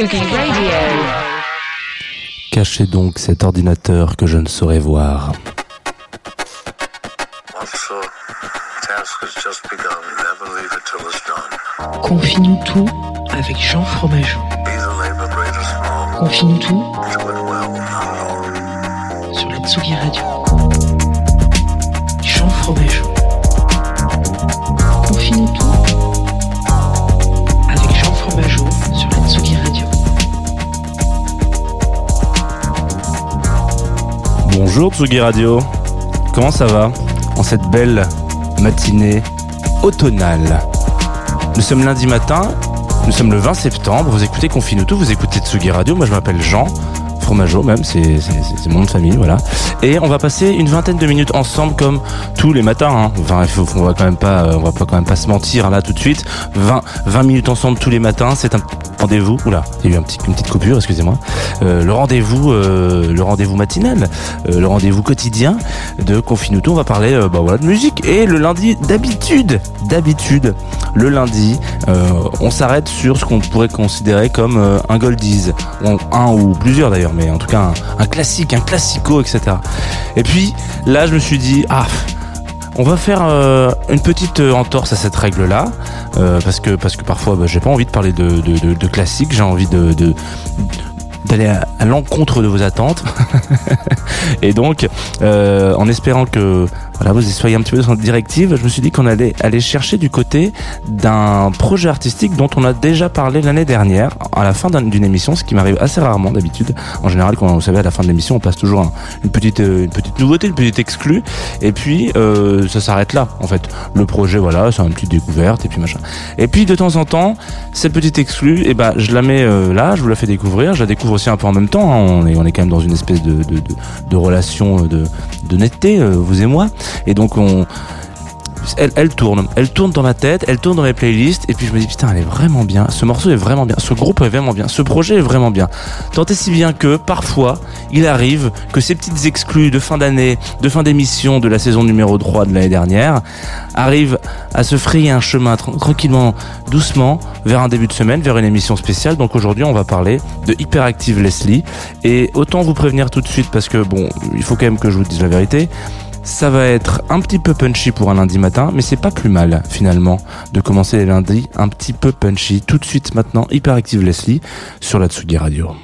Radio. Cachez donc cet ordinateur que je ne saurais voir. Confie-nous tout avec Jean Fromageau. Confie-nous tout sur la Tsugi Radio. Bonjour Tsugi Radio, comment ça va en cette belle matinée automnale. Nous sommes lundi matin, nous sommes le 20 septembre, vous écoutez Confine tout, vous écoutez Tsugi Radio, moi je m'appelle Jean, Fromageau même, c'est mon de famille, voilà. Et on va passer une vingtaine de minutes ensemble comme tous les matins. hein. Enfin, on va quand même pas, euh, on va pas quand même pas se mentir là tout de suite. 20, 20 minutes ensemble tous les matins, c'est un rendez-vous. Oula, il y a eu un petit, une petite coupure, excusez-moi. Euh, le rendez-vous, euh, le rendez-vous matinal, le rendez-vous quotidien de Confinuto. On va parler, bah voilà, de musique. Et le lundi, d'habitude, d'habitude, le lundi, on s'arrête sur ce qu'on pourrait considérer comme un goldies, un ou plusieurs d'ailleurs, mais en tout cas un, classique, un classico, etc. Et puis là, je me suis dit, ah. On va faire euh, une petite euh, entorse à cette règle-là, euh, parce que parfois bah, j'ai pas envie de parler de, de, classique, j'ai envie d'aller à, l'encontre de vos attentes. et donc, en espérant que voilà, vous soyez un petit peu dans cette directive, je me suis dit qu'on allait aller chercher du côté d'un projet artistique dont on a déjà parlé l'année dernière, à la fin d'un- d'une émission, ce qui m'arrive assez rarement d'habitude. En général, quand vous savez, à la fin de l'émission, on passe toujours un- une petite euh, une petite nouveauté, une petite exclue, et puis euh, ça s'arrête là. En fait, le projet, voilà, c'est une petite découverte, et puis machin. Et puis de temps en temps, cette petite exclue, et ben, je la mets euh, là, je vous la fais découvrir, je la découvre aussi un peu en même temps. hein. On est on est quand même dans une espèce de de, de, relation euh, de de netteté, vous et moi. Et donc on elle, tourne, elle tourne dans ma tête, elle tourne dans mes playlists, et puis je me dis putain, elle est vraiment bien, ce morceau est vraiment bien, ce groupe est vraiment bien, ce projet est vraiment bien. Tant et si bien que parfois, il arrive que ces petites exclus de fin d'année, de fin d'émission de la saison numéro 3 de l'année dernière, arrivent à se frayer un chemin tran- tranquillement, doucement, vers un début de semaine, vers une émission spéciale. Donc aujourd'hui, on va parler de Hyperactive Leslie, et autant vous prévenir tout de suite, parce que bon, il faut quand même que je vous dise la vérité, ça va être un petit peu punchy pour un lundi matin, mais c'est pas plus mal finalement de commencer les lundis un petit peu punchy. Tout de suite maintenant, Hyperactive Leslie sur la Tsugi Radio.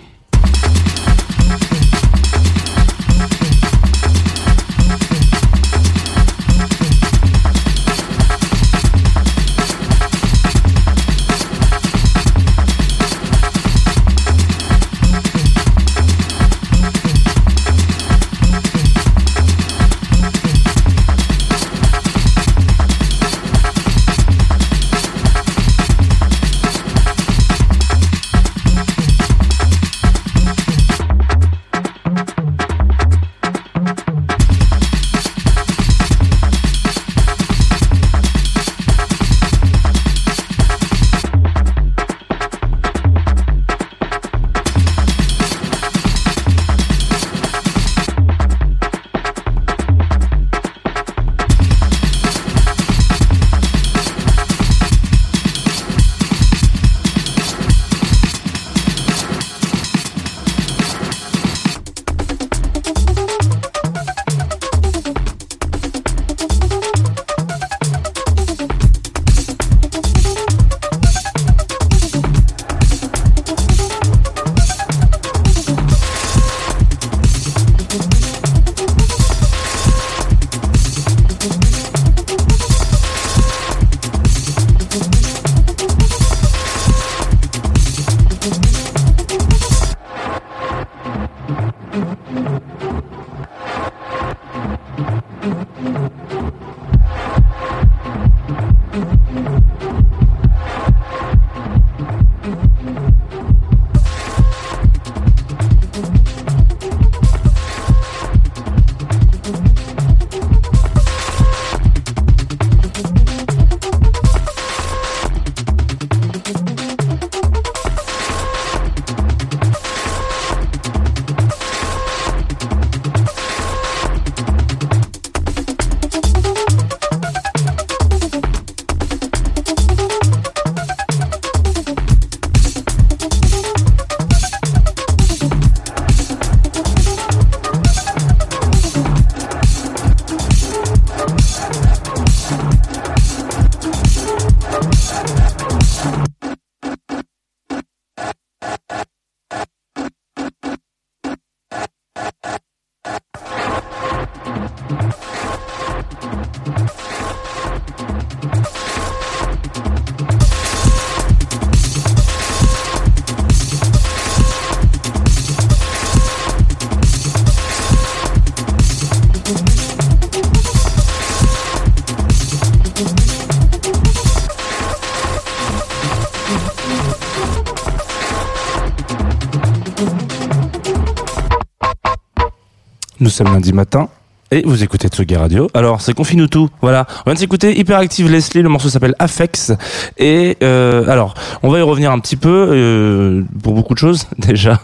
Lundi matin. Et vous écoutez Tsugi Radio. Alors, c'est Confine tout. Voilà. On vient de s'écouter Hyperactive Leslie. Le morceau s'appelle Affex. Et euh, alors, on va y revenir un petit peu euh, pour beaucoup de choses. Déjà,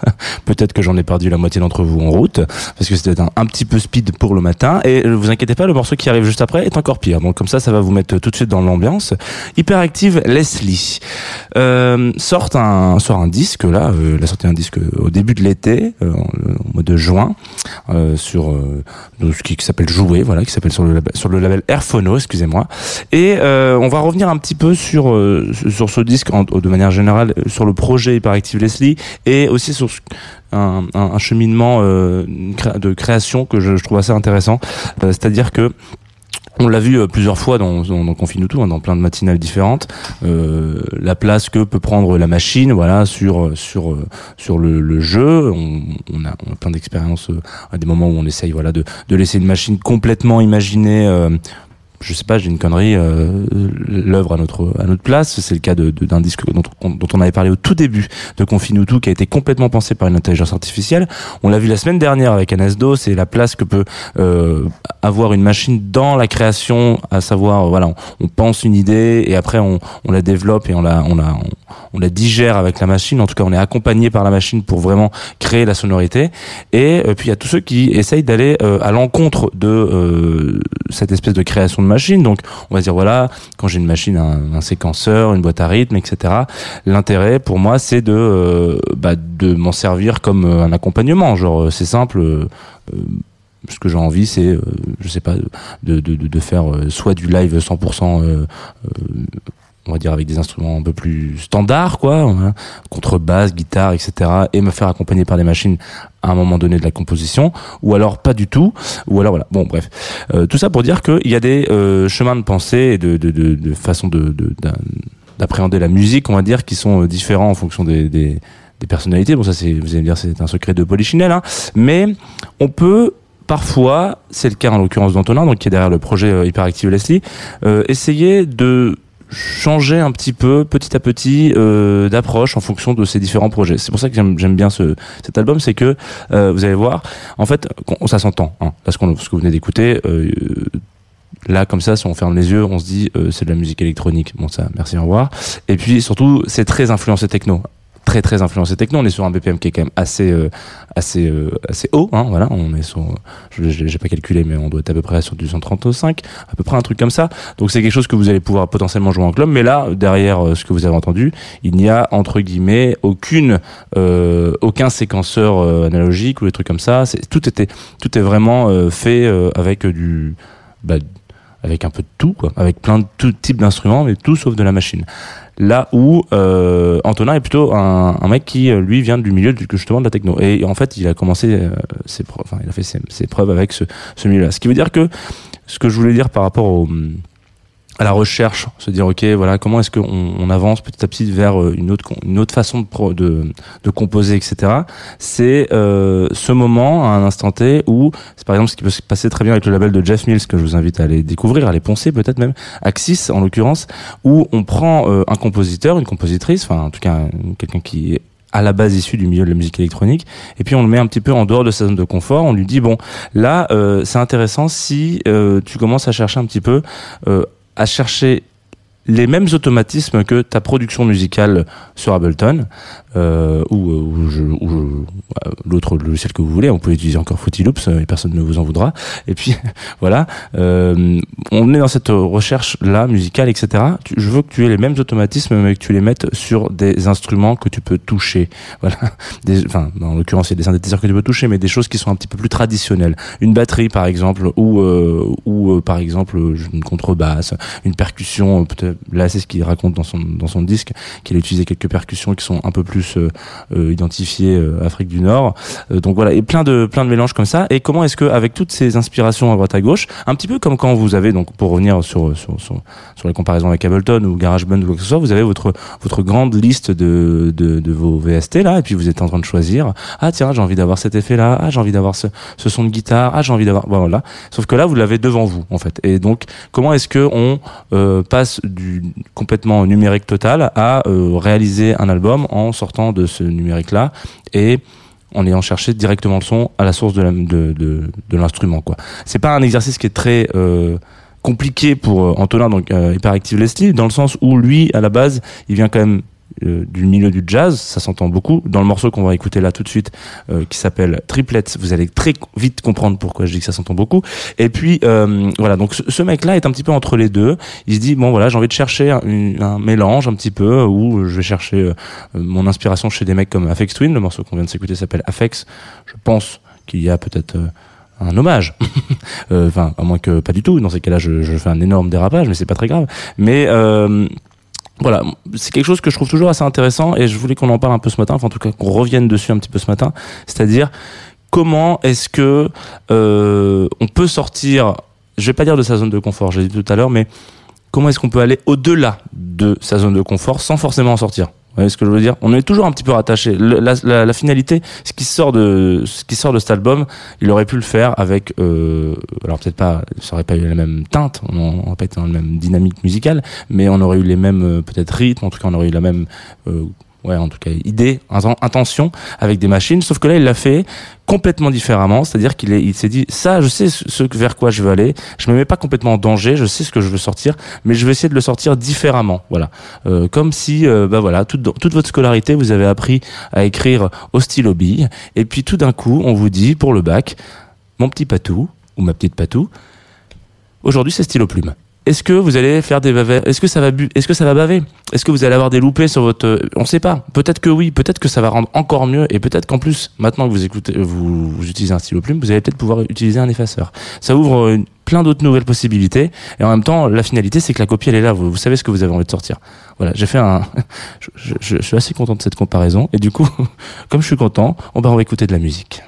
peut-être que j'en ai perdu la moitié d'entre vous en route parce que c'était un, petit peu speed pour le matin. Et ne vous inquiétez pas, le morceau qui arrive juste après est encore pire. Donc comme ça, ça va vous mettre tout de suite dans l'ambiance. Hyperactive Leslie euh, sort un sort un disque là. Euh, elle a sorti un disque au début de l'été, euh, au mois de juin, euh, sur euh, ce qui s'appelle Jouer, voilà, qui s'appelle sur le label, sur le label Airphono, excusez-moi. Et euh, on va revenir un petit peu sur euh, sur ce disque de manière générale, euh, sur le projet Hyperactive Leslie et aussi sur un, cheminement de création que je, trouve assez intéressant. C'est-à-dire que on l'a vu euh, plusieurs fois dans, dans, dans Confine tout, hein, dans plein de matinales différentes. Euh, la place que peut prendre la machine, voilà, sur sur euh, sur le, le jeu. On, a, plein d'expériences à des moments où on essaye, voilà, de, de laisser une machine complètement imaginée. euh, je sais pas, j'ai une connerie, euh, l'œuvre à notre à notre place. C'est le cas de d'un disque dont, on- avait parlé au tout début de Confinutu, qui a été complètement pensé par une intelligence artificielle. On l'a vu la semaine dernière avec Anesdo, c'est la place que peut euh, avoir une machine dans la création, à savoir, voilà, on, pense une idée et après on, on la développe et on la on la on, on la digère avec la machine. En tout cas, on est accompagné par la machine pour vraiment créer la sonorité. Et euh, puis il y a tous ceux qui essayent d'aller euh, à l'encontre de euh, cette espèce de création de machine. Donc on va dire voilà, quand j'ai une machine, un, séquenceur, une boîte à rythme, etc. L'intérêt pour moi, c'est de euh, bah, de m'en servir comme euh, un accompagnement. Genre euh, c'est simple. ce que j'ai envie, c'est, je sais pas, de, de, de, faire soit du live 100%, euh, euh, on va dire avec des instruments un peu plus standards, quoi, hein, contrebasse, guitare, etc., et me faire accompagner par des machines à un moment donné de la composition, ou alors pas du tout, ou alors voilà. Bon, bref, Euh, tout ça pour dire qu'il y a des euh, chemins de pensée et de, façon de, d'appréhender la musique, on va dire, qui sont euh, différents en fonction des, des, personnalités. Bon, ça, c'est, vous allez me dire, c'est un secret de Polichinelle, hein, mais on peut parfois, c'est le cas en l'occurrence d'Antonin, donc qui est derrière le projet Hyperactive Leslie, essayer de changer un petit peu, petit à petit, euh, d'approche en fonction de ces différents projets. C'est pour ça que j'aime bien ce, cet album, c'est que euh, vous allez voir, en fait, ça s'entend. Hein, là, ce, qu'on- ce que vous venez d'écouter, euh, là, comme ça, si on ferme les yeux, on se dit euh, c'est de la musique électronique. Bon, ça, merci, au revoir. Et puis surtout, c'est très influencé techno. Très très influencé techno. On est sur un BPM qui est quand même assez euh, assez euh, assez haut. Hein, voilà, on est sur, j'ai pas calculé, mais on doit être à peu près sur du 135, à peu près un truc comme ça. Donc c'est quelque chose que vous allez pouvoir potentiellement jouer en club. Mais là, derrière euh, ce que vous avez entendu, il n'y a entre guillemets aucune euh, aucun séquenceur euh, analogique ou des trucs comme ça. C'est tout était tout est vraiment fait avec du bah, avec un peu de tout, quoi, avec plein de tout type d'instruments, mais tout sauf de la machine. Là où euh, Antonin est plutôt un, mec qui euh, lui vient du milieu du- justement de la techno. Et en fait, il a commencé euh, ses preuves, enfin, il a fait ses, preuves avec ce, ce milieu-là. Ce qui veut dire que ce que je voulais dire par rapport au à la recherche, se dire ok voilà comment est-ce qu'on on avance petit à petit vers euh, une autre une autre façon de de, de composer etc. C'est euh, ce moment à un instant T où c'est par exemple ce qui peut se passer très bien avec le label de Jeff Mills que je vous invite à aller découvrir, à aller poncer peut-être même Axis en l'occurrence où on prend euh, un compositeur, une compositrice, enfin en tout cas un- quelqu'un qui est à la base issu du milieu de la musique électronique et puis on le met un petit peu en dehors de sa zone de confort on lui dit bon là euh, c'est intéressant si euh, tu commences à chercher un petit peu euh, à chercher les mêmes automatismes que ta production musicale sur Ableton euh, ou, euh, euh, l'autre logiciel que vous voulez. On peut utiliser encore Fruity Loops et personne ne vous en voudra. Et puis voilà, on est dans cette recherche là musicale, etc. Je veux que tu aies les mêmes automatismes, mais que tu les mettes sur des instruments que tu peux toucher. Enfin en l'occurrence il y a des synthétiseurs que tu peux toucher, mais des choses qui sont un petit peu plus traditionnelles. Une batterie par exemple, ou ou par exemple une contrebasse, une percussion. peut-être- Là c'est ce qu'il raconte dans son dans son disque qu'il a utilisé quelques percussions qui sont un peu plus euh, euh, identifiées euh, Afrique du Nord. Donc voilà, et plein de plein de mélanges comme ça. Et comment est-ce que avec toutes ces inspirations à droite à gauche, un petit peu comme quand vous avez donc pour revenir sur sur sur, sur la avec Ableton ou GarageBand ou quoi que ce soit, vous avez votre votre grande liste de de, vos VST là, et puis vous êtes en train de choisir. Ah tiens, j'ai envie d'avoir cet effet là. Ah j'ai envie d'avoir ce son de guitare. Ah j'ai envie d'avoir voilà. Sauf que là vous l'avez devant vous en fait. Et donc comment est-ce que on passe du complètement numérique total à euh, réaliser un album en sortant de ce numérique là et en ayant cherché directement le son à la source de de, l'instrument. quoi. C'est pas un exercice qui est très euh, compliqué pour euh, Antonin, donc Hyperactive Leslie, dans le sens où lui, à la base, il vient quand même euh, du milieu du jazz, ça s'entend beaucoup. Dans le morceau qu'on va écouter là tout de suite, euh, qui s'appelle Triplets, vous allez très vite comprendre pourquoi je dis que ça s'entend beaucoup. Et puis euh, voilà, donc ce, mec-là est un petit peu entre les deux. Il se dit bon voilà, j'ai envie de chercher un, mélange un petit peu où je vais chercher mon inspiration chez des mecs comme Afex Twin. Le morceau qu'on vient de s'écouter s'appelle Afex. Je pense qu'il y a peut-être un hommage. Enfin, à moins que pas du tout. Dans ces cas-là, je, je fais un énorme dérapage, mais c'est pas très grave. Mais voilà, c'est quelque chose que je trouve toujours assez intéressant et je voulais qu'on en parle un peu ce matin, enfin en tout cas qu'on revienne dessus un petit peu ce matin, c'est-à-dire comment est-ce que euh, on peut sortir, je vais pas dire de sa zone de confort, j'ai dit tout à l'heure, mais comment est-ce qu'on peut aller au-delà de sa zone de confort sans forcément en sortir? Vous voyez ce que je veux dire? On est toujours un petit peu rattaché. La, la- la finalité, ce qui sort de ce qui sort de cet album, il aurait pu le faire avec, euh, alors peut-être pas, ça aurait pas eu la même teinte, on n'aurait pas été dans la même dynamique musicale, mais on aurait eu les mêmes euh, peut-être rythmes, en tout cas on aurait eu la même euh, ouais en tout cas idée, inten- intention avec des machines, sauf que là il l'a fait complètement différemment, c'est-à-dire qu'il il s'est dit ça je sais ce vers quoi je veux aller, je me mets pas complètement en danger, je sais ce que je veux sortir, mais je vais essayer de le sortir différemment, voilà, Euh, comme si euh, bah voilà toute, toute votre scolarité vous avez appris à écrire au stylo bille, et puis tout d'un coup on vous dit pour le bac mon petit patou ou ma petite patou Aujourd'hui, c'est stylo plume. Est-ce que vous allez faire des bavets? Est-ce que ça va bu Est-ce que ça va baver? Est-ce que vous allez avoir des loupés sur votre On sait pas. Peut-être que oui. Peut-être que ça va rendre encore mieux. Et peut-être qu'en plus, maintenant que vous écoutez, vous, vous utilisez un stylo plume, vous allez peut-être pouvoir utiliser un effaceur. Ça ouvre euh, plein d'autres nouvelles possibilités. Et en même temps, la finalité, c'est que la copie, elle est là. Vous, savez ce que vous avez envie de sortir. Voilà. J'ai fait un. Je, je- suis assez content de cette comparaison. Et du coup, comme je suis content, on va écouter de la musique.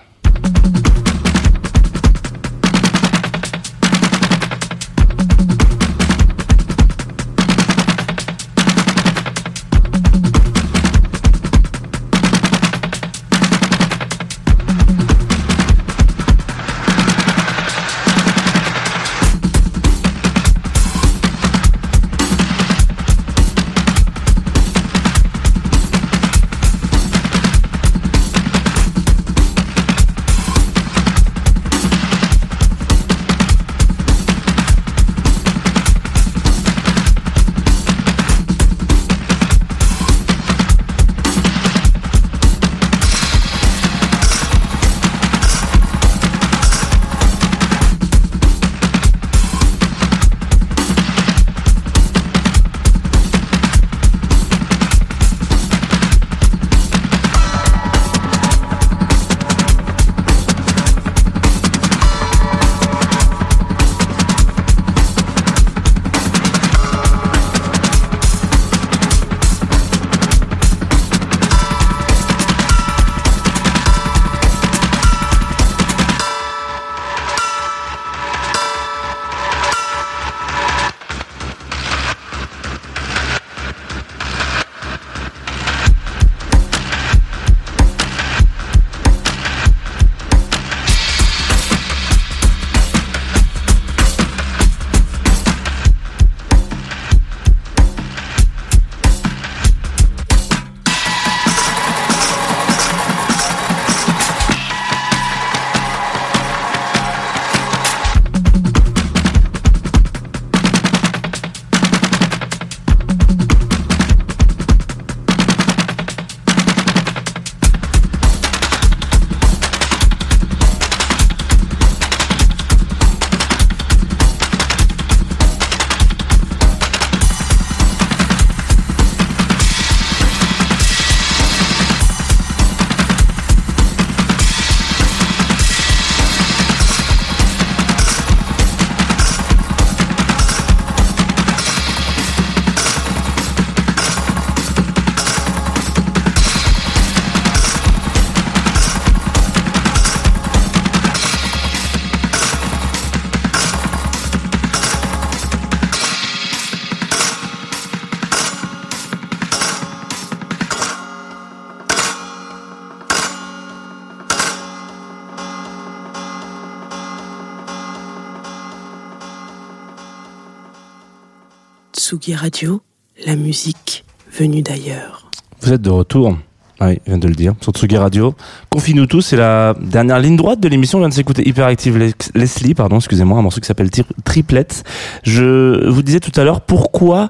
Tsugi Radio, la musique venue d'ailleurs. Vous êtes de retour Oui, je viens de le dire, sur Tsugi Radio. Confie-nous tous, c'est la dernière ligne droite de l'émission. On vient de s'écouter Hyperactive Leslie, pardon, excusez-moi, un morceau qui s'appelle Tri- Triplets. Je vous disais tout à l'heure pourquoi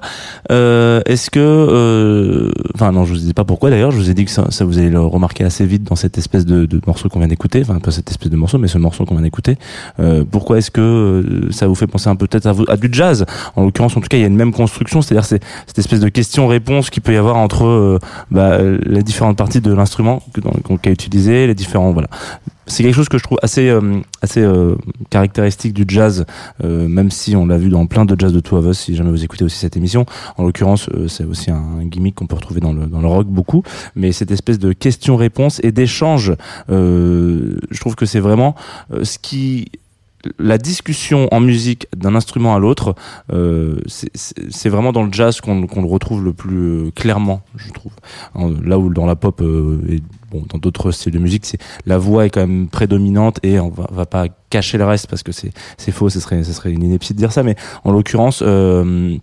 euh, est-ce que... euh, Enfin non, je vous disais pas pourquoi d'ailleurs, je vous ai dit que ça, vous allez le remarquer assez vite dans cette espèce de, morceau qu'on vient d'écouter, enfin pas cette espèce de morceau, mais ce morceau qu'on vient d'écouter. Euh, pourquoi est-ce que ça vous fait penser un peu peut-être à, du jazz? En l'occurrence, en tout cas, il y a une même construction, c'est-à-dire c'est cette espèce de question-réponse qu'il peut y avoir entre bah, les différentes parties de l'instrument qu'a utilisé, les différents voilà. C'est quelque chose que je trouve assez euh, assez euh, caractéristique du jazz, euh, même si on l'a vu dans plein de jazz de Two of Us. Si jamais vous écoutez aussi cette émission, en l'occurrence, c'est aussi un gimmick qu'on peut retrouver dans le dans le rock beaucoup. Mais cette espèce de question-réponse et d'échange, je trouve que c'est vraiment ce qui la discussion en musique d'un instrument à l'autre, euh, c'est- vraiment dans le jazz qu'on le retrouve le plus euh, clairement, je trouve. En- Là où dans la pop euh, et bon, dans d'autres styles de musique, c'est la voix est quand même prédominante et on va, va pas cacher le reste parce que c'est c'est faux, ce serait ce serait une ineptie de dire ça, mais en l'occurrence. Euh,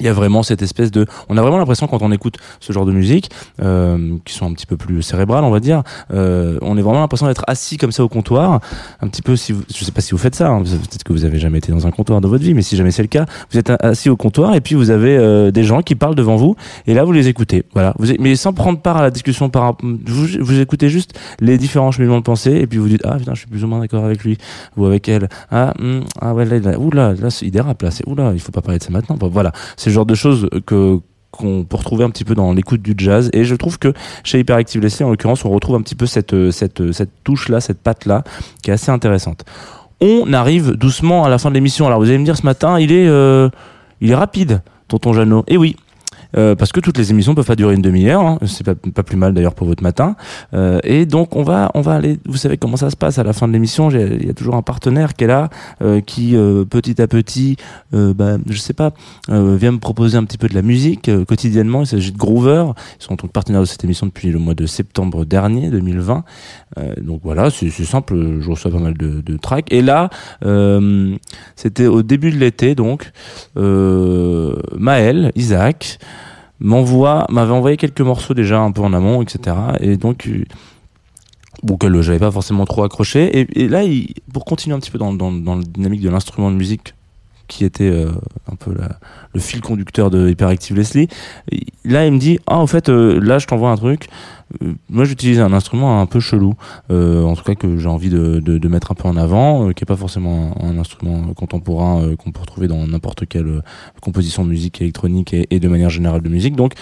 il y a vraiment cette espèce de on a vraiment l'impression quand on écoute ce genre de musique euh, qui sont un petit peu plus cérébrales on va dire euh, on est vraiment l'impression d'être assis comme ça au comptoir. Un petit peu si vous, je sais pas si vous faites ça hein, peut-être que vous avez jamais été dans un comptoir de votre vie mais si jamais c'est le cas vous êtes assis au comptoir et puis vous avez euh, des gens qui parlent devant vous et là vous les écoutez. Voilà. Vous, mais sans prendre part à la discussion par vous, vous écoutez juste les différents cheminements de pensée et puis vous dites ah putain je suis plus ou moins d'accord avec lui ou avec elle. Ah hum, ah ouais là, là là il dérape là c'est oula il faut pas parler de ça maintenant. Bon, voilà le genre de choses que qu'on peut retrouver un petit peu dans l'écoute du jazz. Et je trouve que chez Hyperactive Leslie en l'occurrence on retrouve un petit peu cette touche là cette patte là qui est assez intéressante. On arrive doucement à la fin de l'émission. Alors vous allez me dire ce matin il est euh, il est rapide tonton Jeannot. Et oui euh, parce que toutes les émissions peuvent pas durer une demi-heure, hein. c'est pas, pas plus mal d'ailleurs pour votre matin. Euh, et donc on va, on va aller. Vous savez comment ça se passe à la fin de l'émission. Il y a toujours un partenaire qui est là, euh, qui euh, petit à petit, euh, bah, je sais pas, vient me proposer un petit peu de la musique quotidiennement. Il s'agit de Groover. Ils sont donc partenaires de cette émission depuis le mois de septembre dernier, 2020. Euh, donc voilà, c'est simple. Je reçois pas mal de, de tracks. Et là, c'était au début de l'été, donc Maël, Isaac m'envoie, m'avait envoyé quelques morceaux déjà un peu en amont, etc. Et donc euh, que j'avais pas forcément trop accroché. Et, là, pour continuer un petit peu dans, dans, la dynamique de l'instrument de musique qui était euh, un peu le fil conducteur de Hyperactive Leslie, là il me dit ah en fait euh, là je t'envoie un truc. Euh, moi j'utilise un instrument un peu chelou, euh, en tout cas que j'ai envie de, de, mettre un peu en avant, qui est pas forcément un, instrument contemporain qu'on peut retrouver dans n'importe quelle composition de musique électronique et, de manière générale de musique. Donc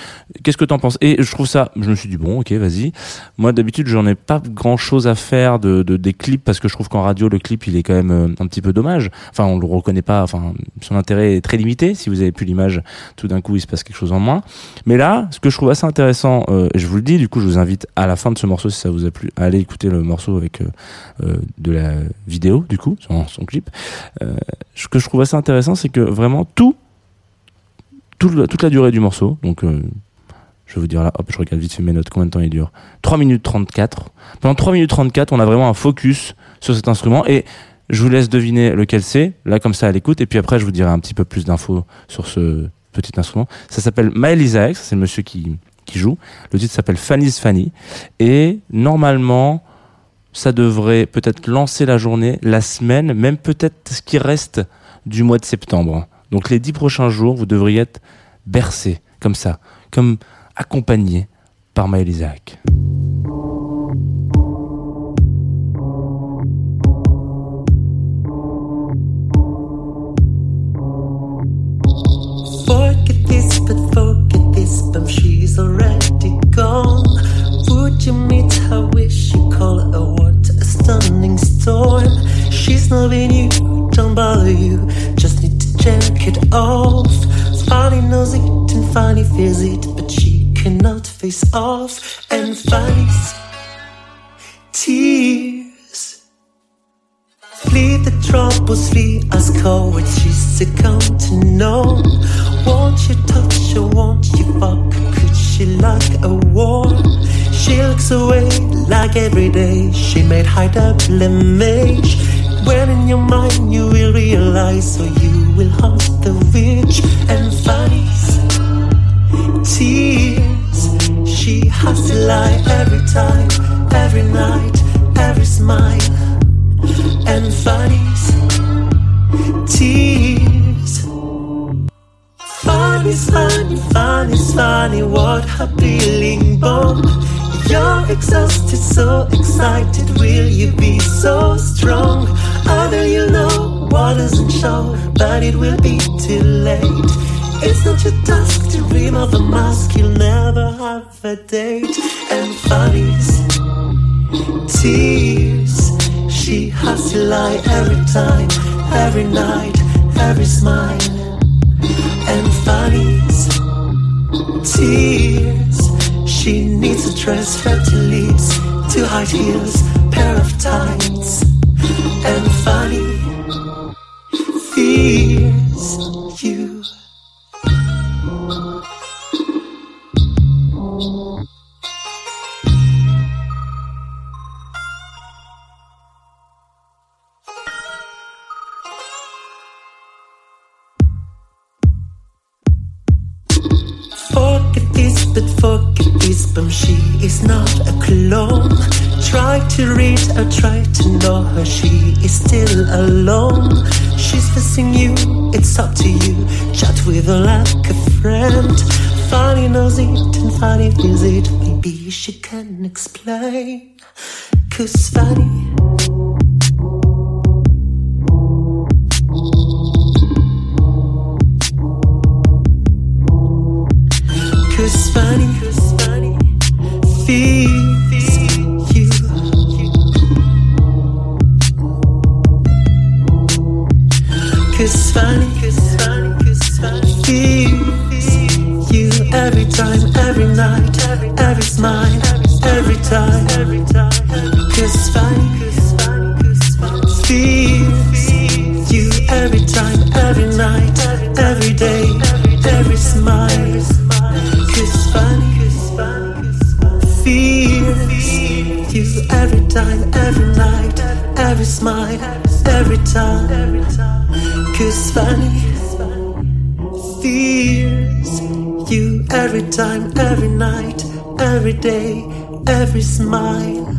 qu'est-ce que t'en penses? Et je trouve ça, je me suis dit bon ok vas-y. Moi d'habitude j'en ai pas grand chose à faire de, de des clips parce que je trouve qu'en radio le clip il est quand même un petit peu dommage. Enfin on le reconnaît pas. Enfin son intérêt est très limité. Si vous avez plus l'image, tout d'un coup il se passe quelque chose en moins. Mais là ce que je trouve assez intéressant, euh, je vous le dis, du coup je vous invite à la fin de ce morceau si ça vous a plu, à aller écouter le morceau avec euh, euh, de la vidéo du coup son, clip. Euh, ce que je trouve assez intéressant c'est que vraiment tout toute la durée du morceau, donc je vais vous dire là, hop, je regarde vite fait mes notes, combien de temps il dure 3 minutes 34. Pendant 3 minutes 34, on a vraiment un focus sur cet instrument et je vous laisse deviner lequel c'est, là comme ça à l'écoute, et puis après je vous dirai un petit peu plus d'infos sur ce petit instrument. Ça s'appelle Maël Isaac, c'est le monsieur qui, qui joue. Le titre s'appelle Fanny's Fanny, et normalement, ça devrait peut-être lancer la journée, la semaine, même peut-être ce qui reste du mois de septembre. Donc les dix prochains jours, vous devriez être bercé, comme ça, comme accompagné par Maël Isaac. But forget this, but she's already gone. Would you meet her? Wish you call her what a stunning storm. She's loving you, don't bother you, just need to check it off. Funny knows it and funny feels it, but she cannot face off and funny's tears. Flee the troubles, flee us cowards. She's succumb to know. Won't you touch her? Won't you fuck? Could she like a war? She looks away like every day. She made high double image. When in your mind you will realize, so you will hunt the witch and funnies tears. She has to lie every time, exhausted, so excited. Will you be so strong? Either you know what doesn't show, but it will be too late. It's not your task to dream of a mask, you'll never have a date. And funnies, tears. She has to lie every time, every night, every smile. And funnies, tears. She needs a dress, to lips, two high heels, pair of tights. And funny, fears you. Her, try to know her, she is still alone. She's missing you, it's up to you. Chat with her like a friend. Funny knows it and funny feels it. Maybe she can explain. Cause funny. Every time. Cause funny, feels you every time, every night, every day, every smile.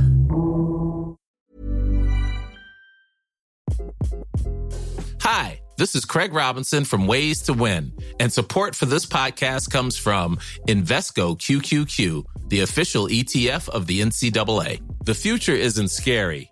Hi, this is Craig Robinson from Ways to Win, and support for this podcast comes from Invesco QQQ, the official ETF of the NCAA. The future isn't scary,